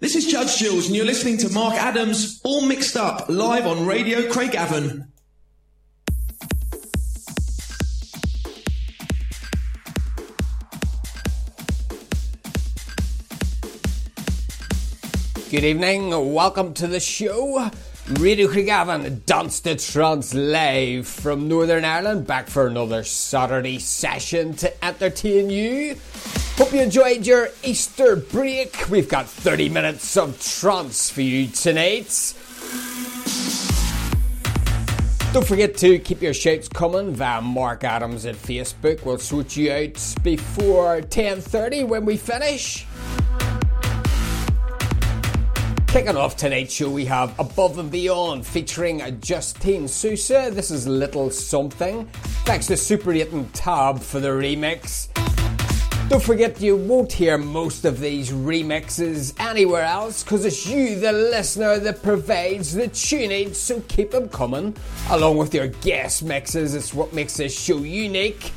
This is Judge Jules, and you're listening to Mark Adams, all mixed up, live on Radio Craigavon. Good evening, welcome to the show. Radio Craigavon, Dance to Trance live from Northern Ireland, back for another Saturday session to entertain you. Hope you enjoyed your Easter break. We've got 30 minutes of trance for you tonight. Don't forget to keep your shouts coming via Mark Adams at Facebook. We'll sort you out before 10.30 when we finish. Kicking off tonight's show, we have Above and Beyond featuring Justine Suissa. This is Little Something. Thanks to Super 8 and Tab for the remix. Don't forget you won't hear most of these remixes anywhere else because it's you, the listener, that provides the tunage, so keep them coming. Along with your guest mixes, it's what makes this show unique.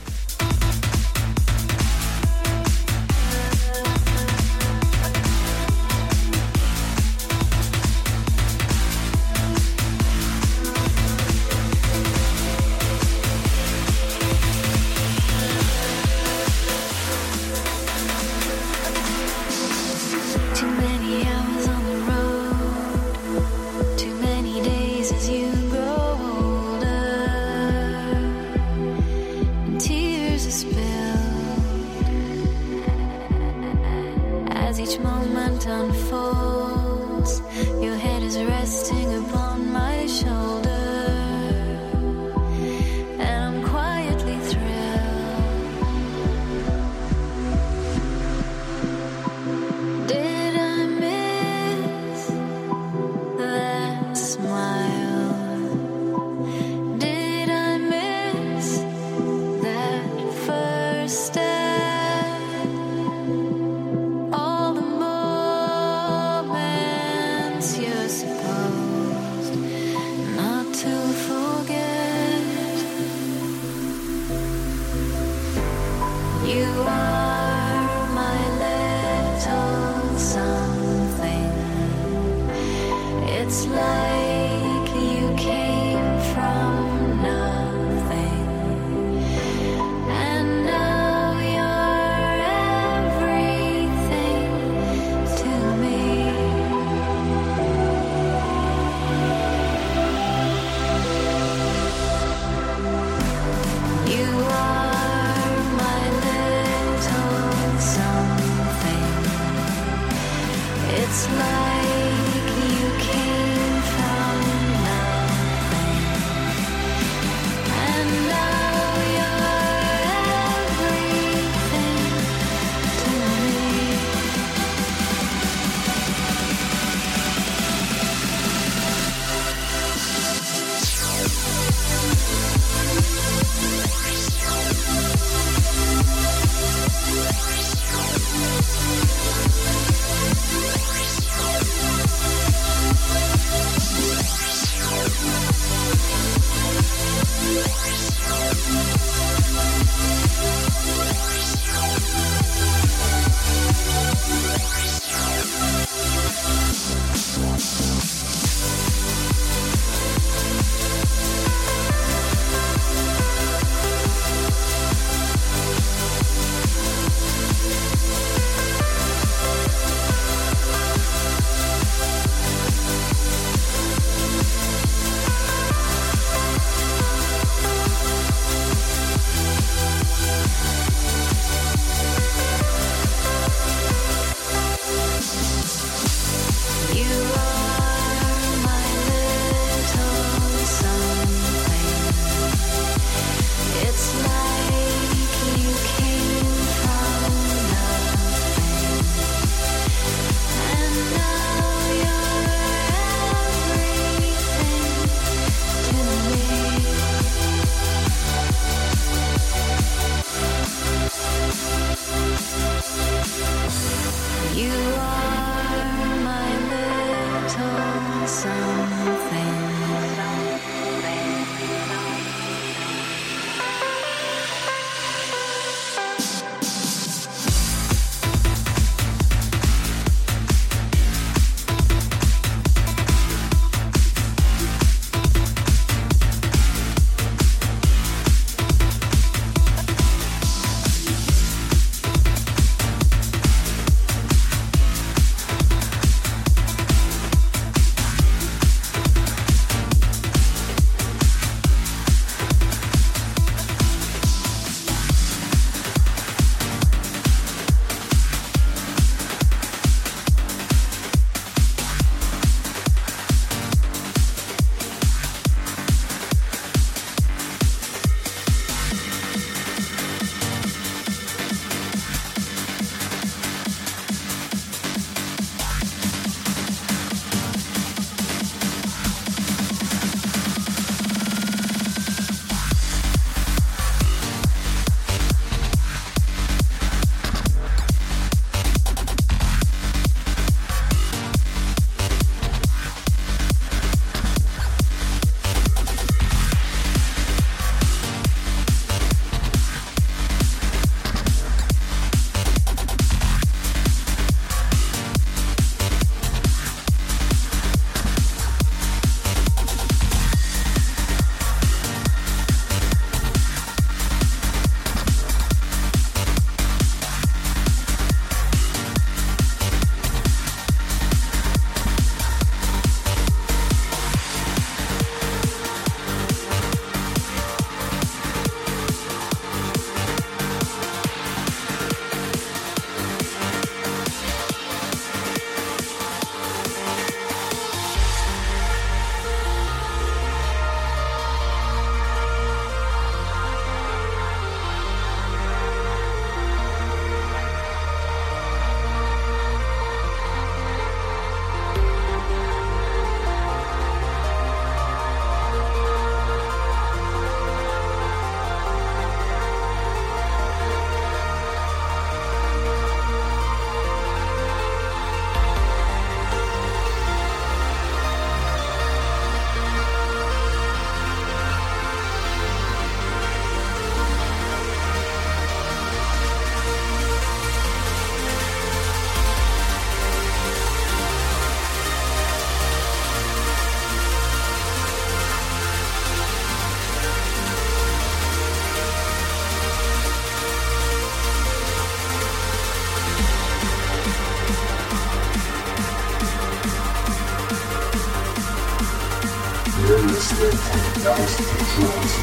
that does just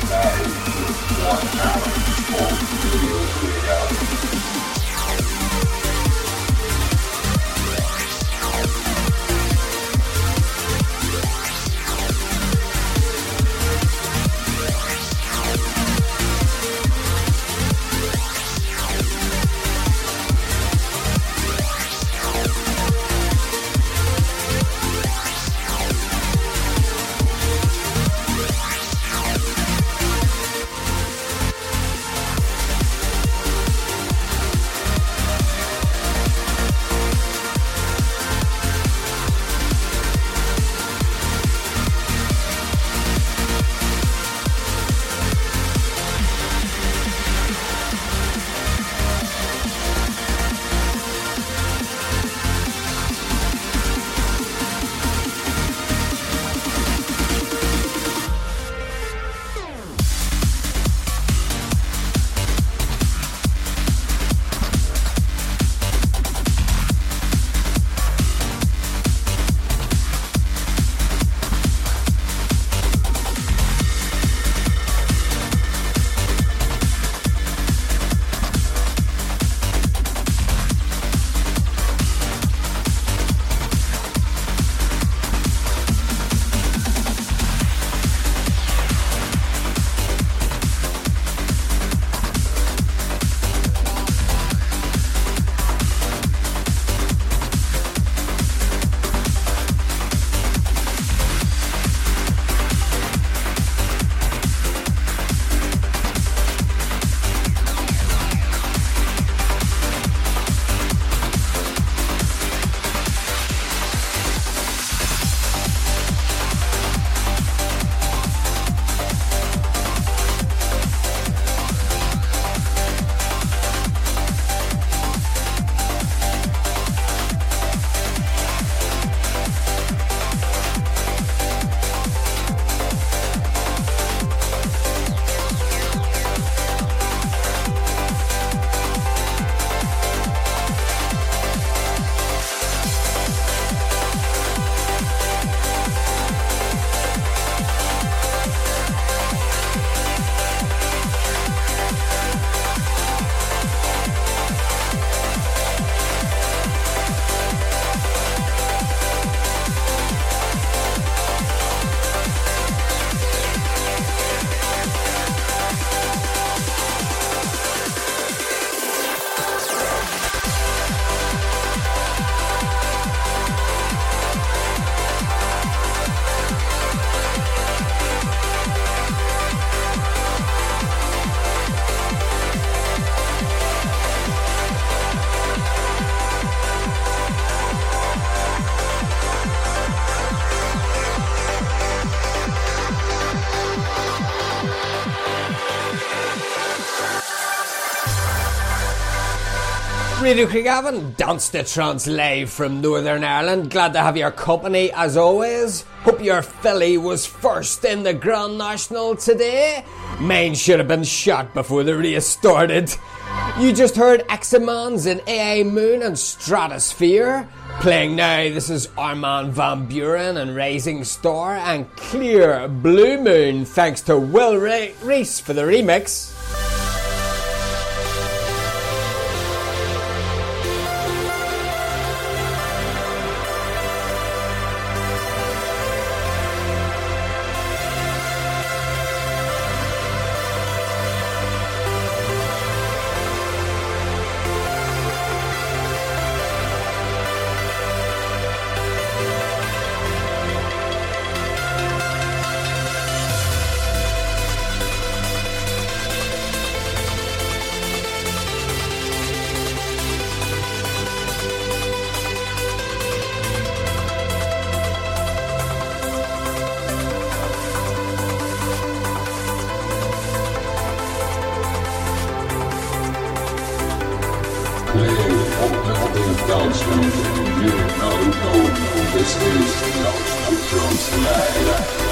one hour of video out. Radio Craigavon, Dance the Trance live from Northern Ireland. Glad to have your company as always. Hope your filly was first in the Grand National today. Mine should have been shot before the race started. You just heard Examans in AA Moon and Stratosphere. Playing now, this is Armin Van Buuren and Rising Star and Clear Blue Moon, thanks to Will Reese for the remix. You know, know, know, this is Johnson Johnson.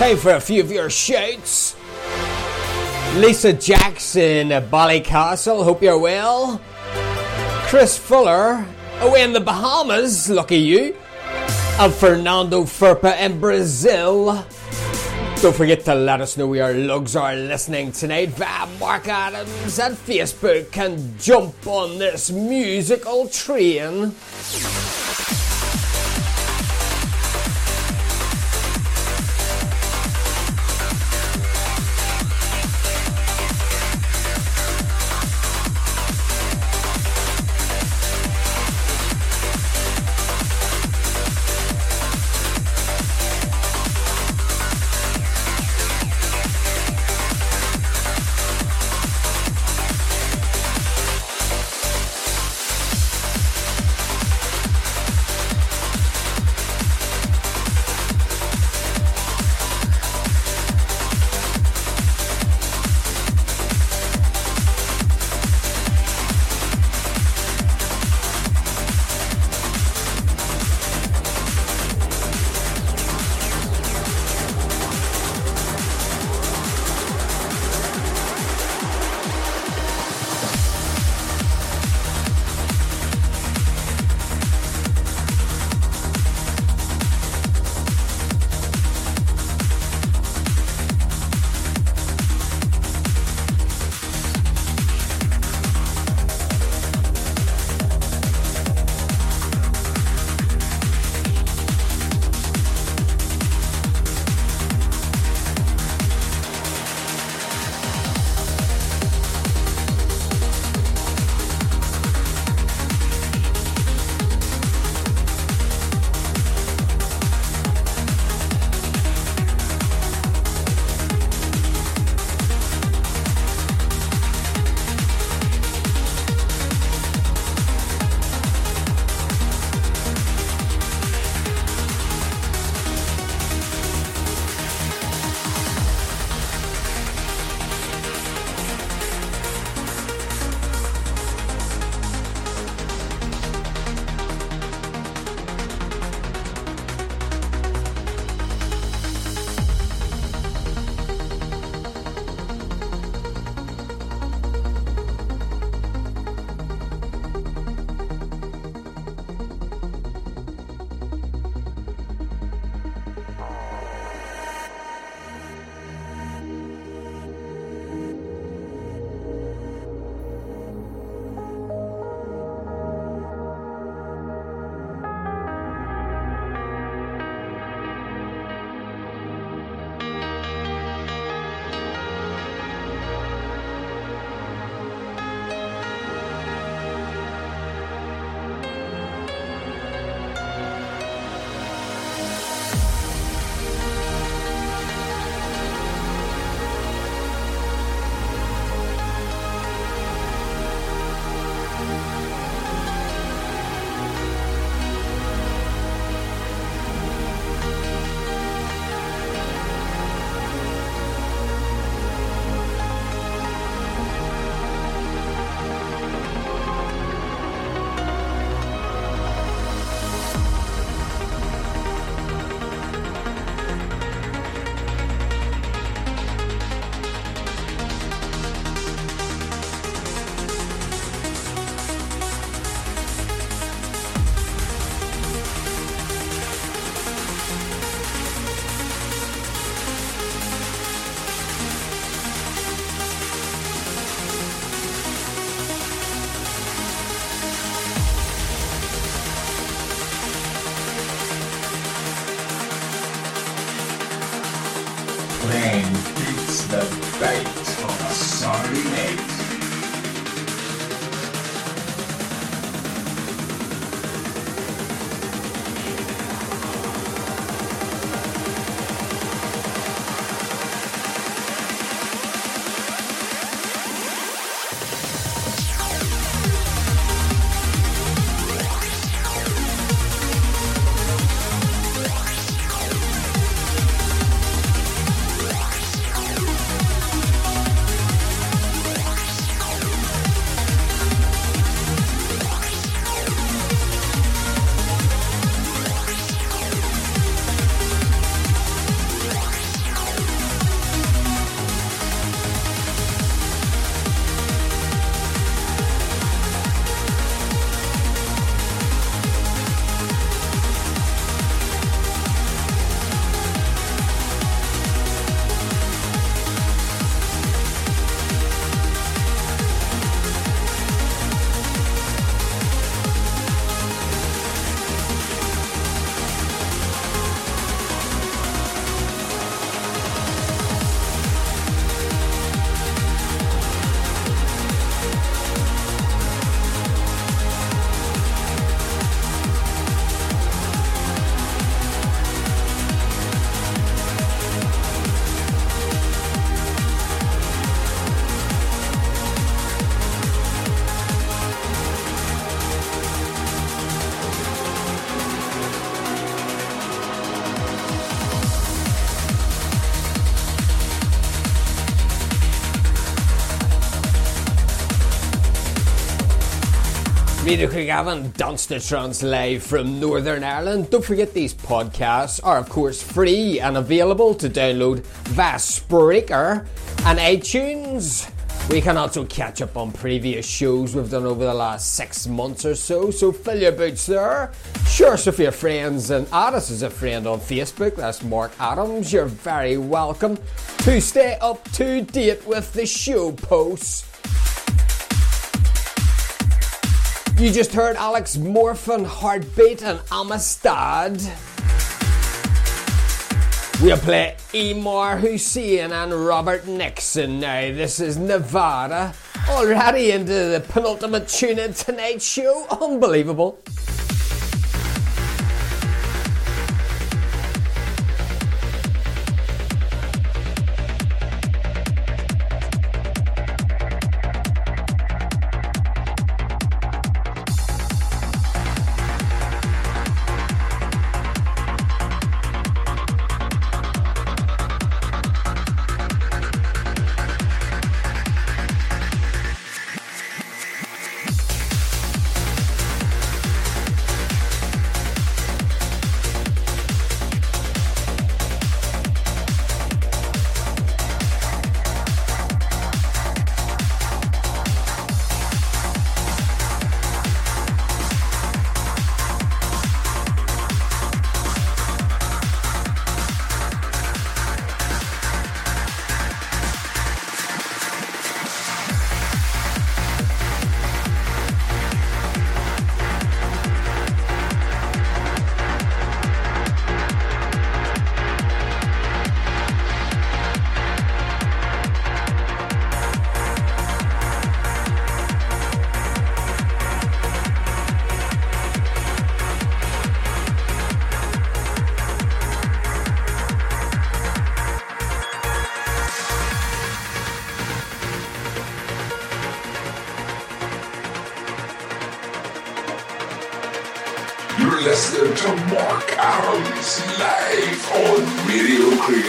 Time for a few of your shouts. Lisa Jackson at Ballycastle, hope you're well. Chris Fuller, away in the Bahamas, lucky you. And Fernando Furpa in Brazil. Don't forget to let us know where your lugs are listening tonight via Mark Adams and Facebook can jump on this musical train. Peter Craigavon, Dance the Trance live from Northern Ireland. Don't forget these podcasts are of course free and available to download via Spreaker and iTunes. We can also catch up on previous shows we've done over the last six months or so, so fill your boots there. Share us with your friends and add us as a friend on Facebook. That's Mark Adams. You're very welcome to stay up to date with the show posts You just heard Alex Morphin, Heartbeat, and Amistad. We'll play Emar Hussein and Robert Nickson now. This is Nevada. Already into the penultimate tune in tonight's show. Unbelievable.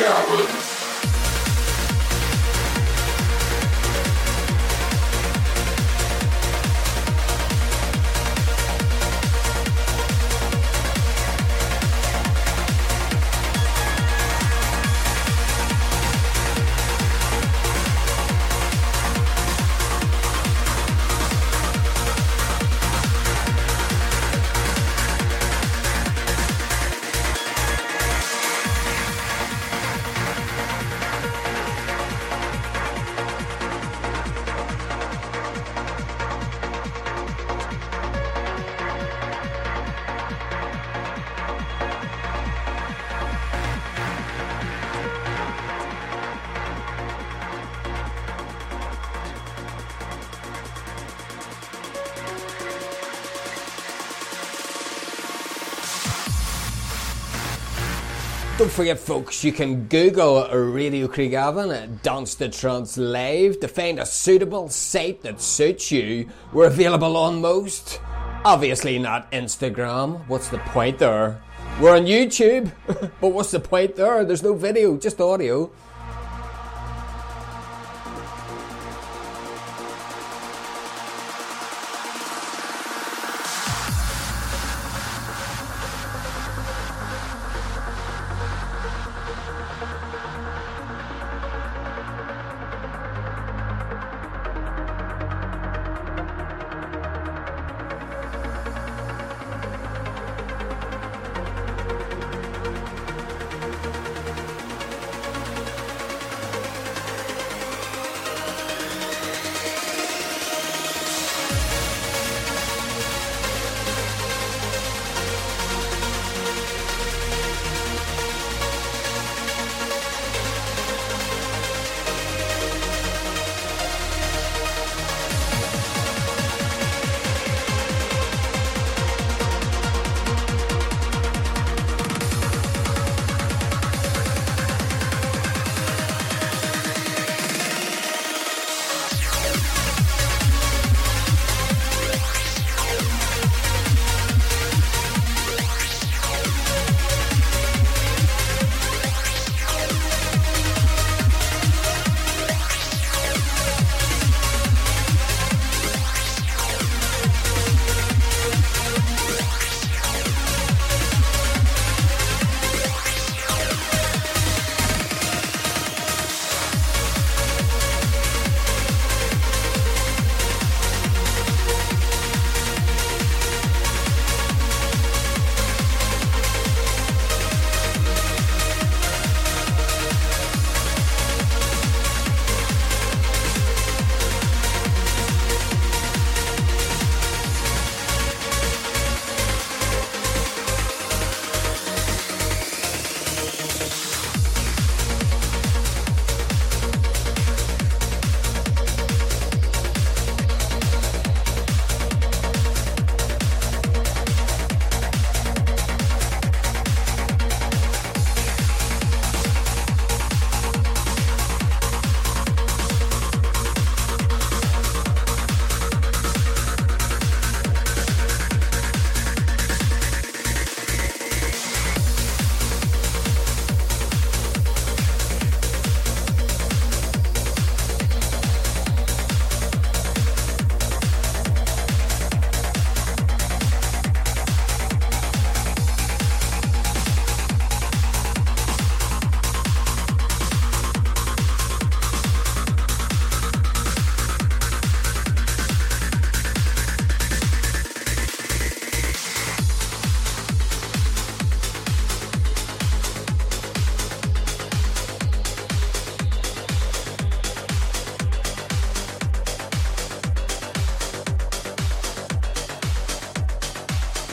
Yeah, Don't forget, folks, you can Google Radio Craigavon Dance the Trance Live to find a suitable site that suits you. We're available on most. Obviously, not Instagram. What's the point there? We're on YouTube, but what's the point there? There's no video, just audio.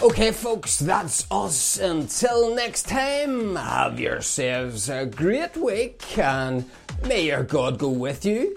Okay, folks, that's us. Until next time, have yourselves a great week and may your God go with you.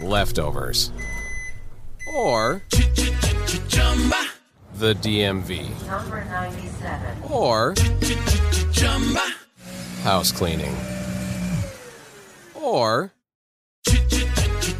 Leftovers, or the DMV, Number 97. or house cleaning, or